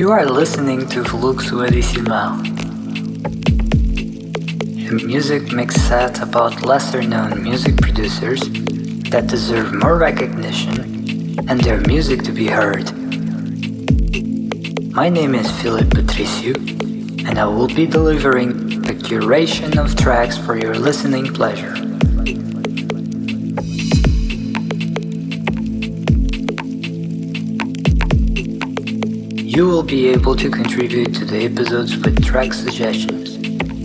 You are listening to Fluxo Adicional, a music mix set about lesser known music producers that deserve more recognition and their music to be heard. My name is Philip Patricio, and I will be delivering a curation of tracks for your listening pleasure. You will be able to contribute to the episodes with track suggestions.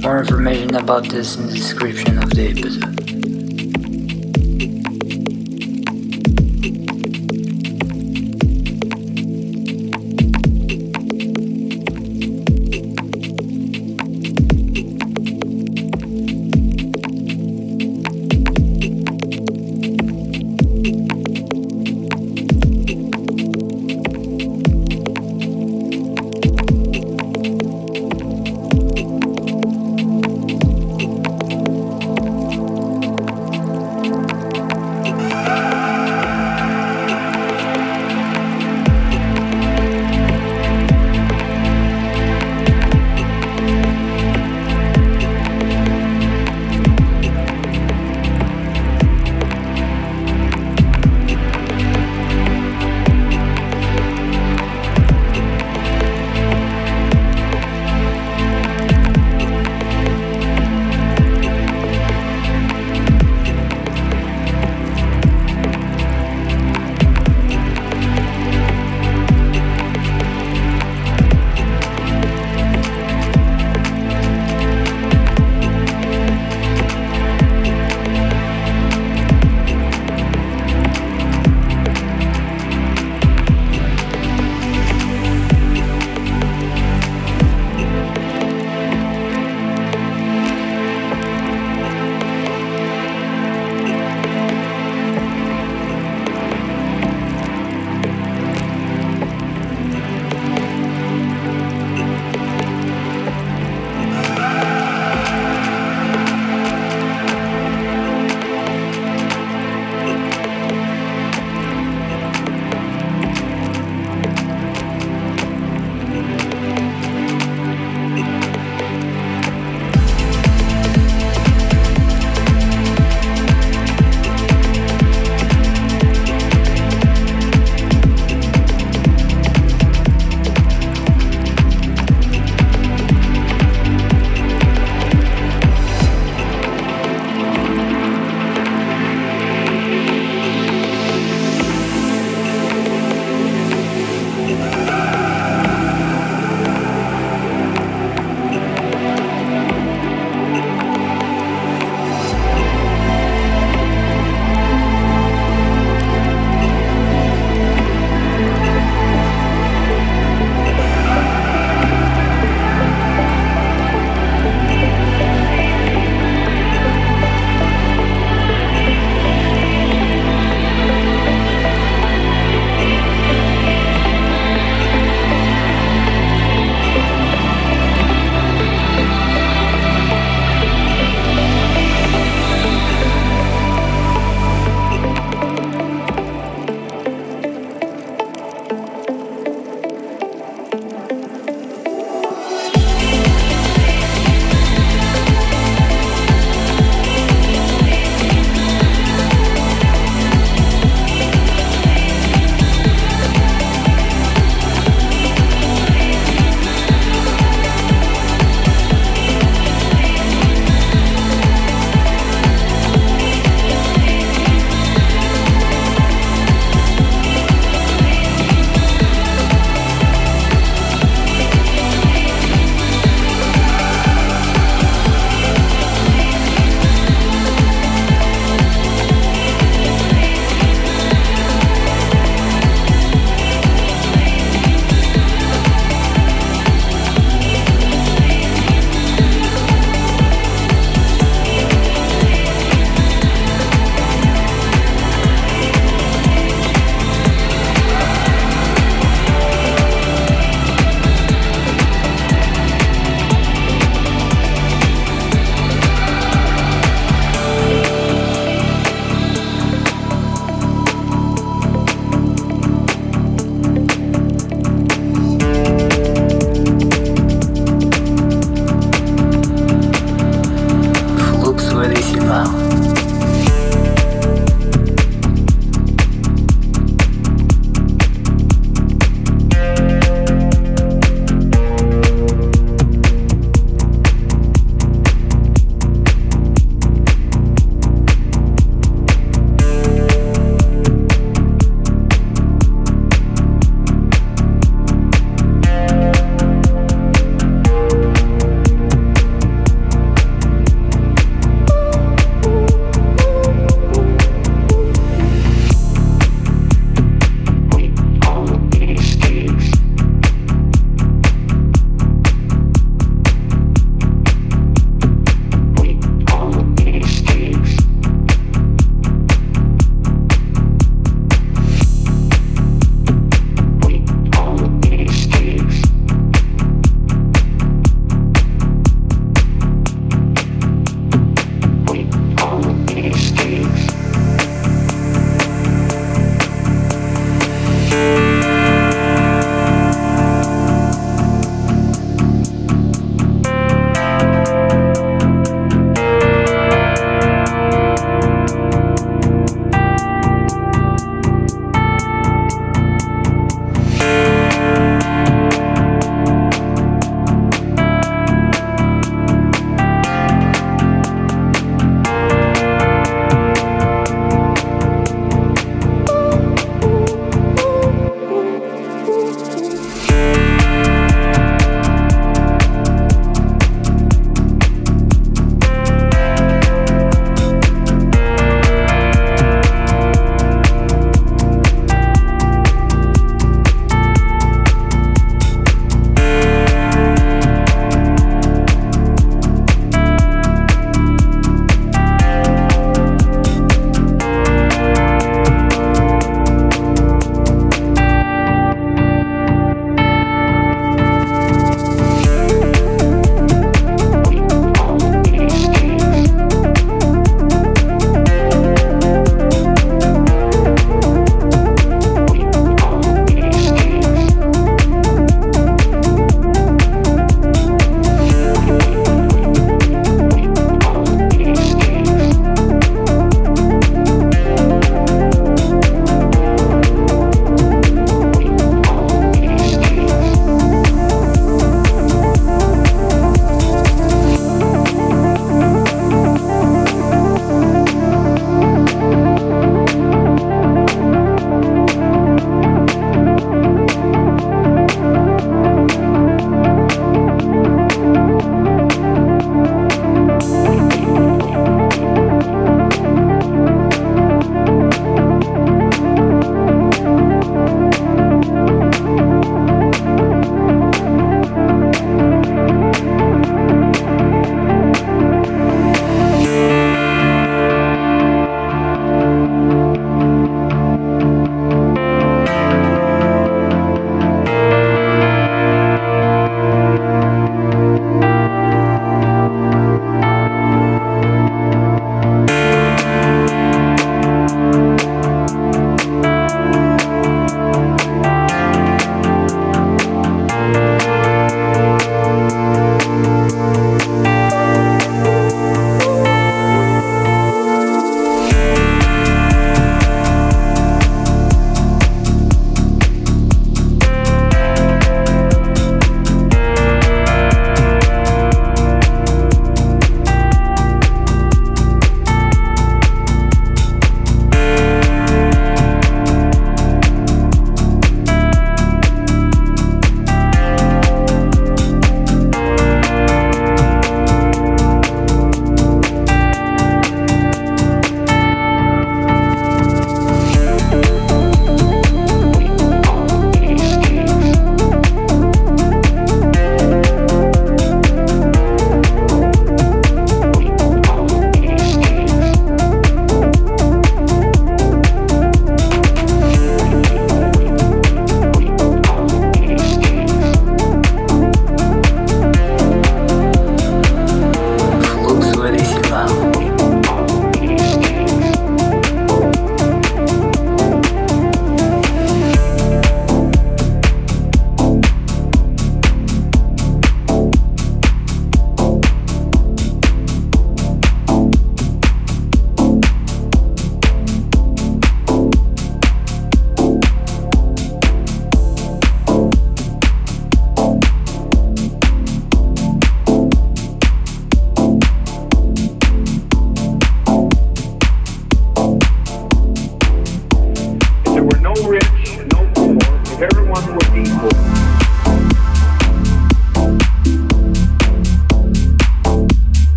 More information about this in the description of the episode.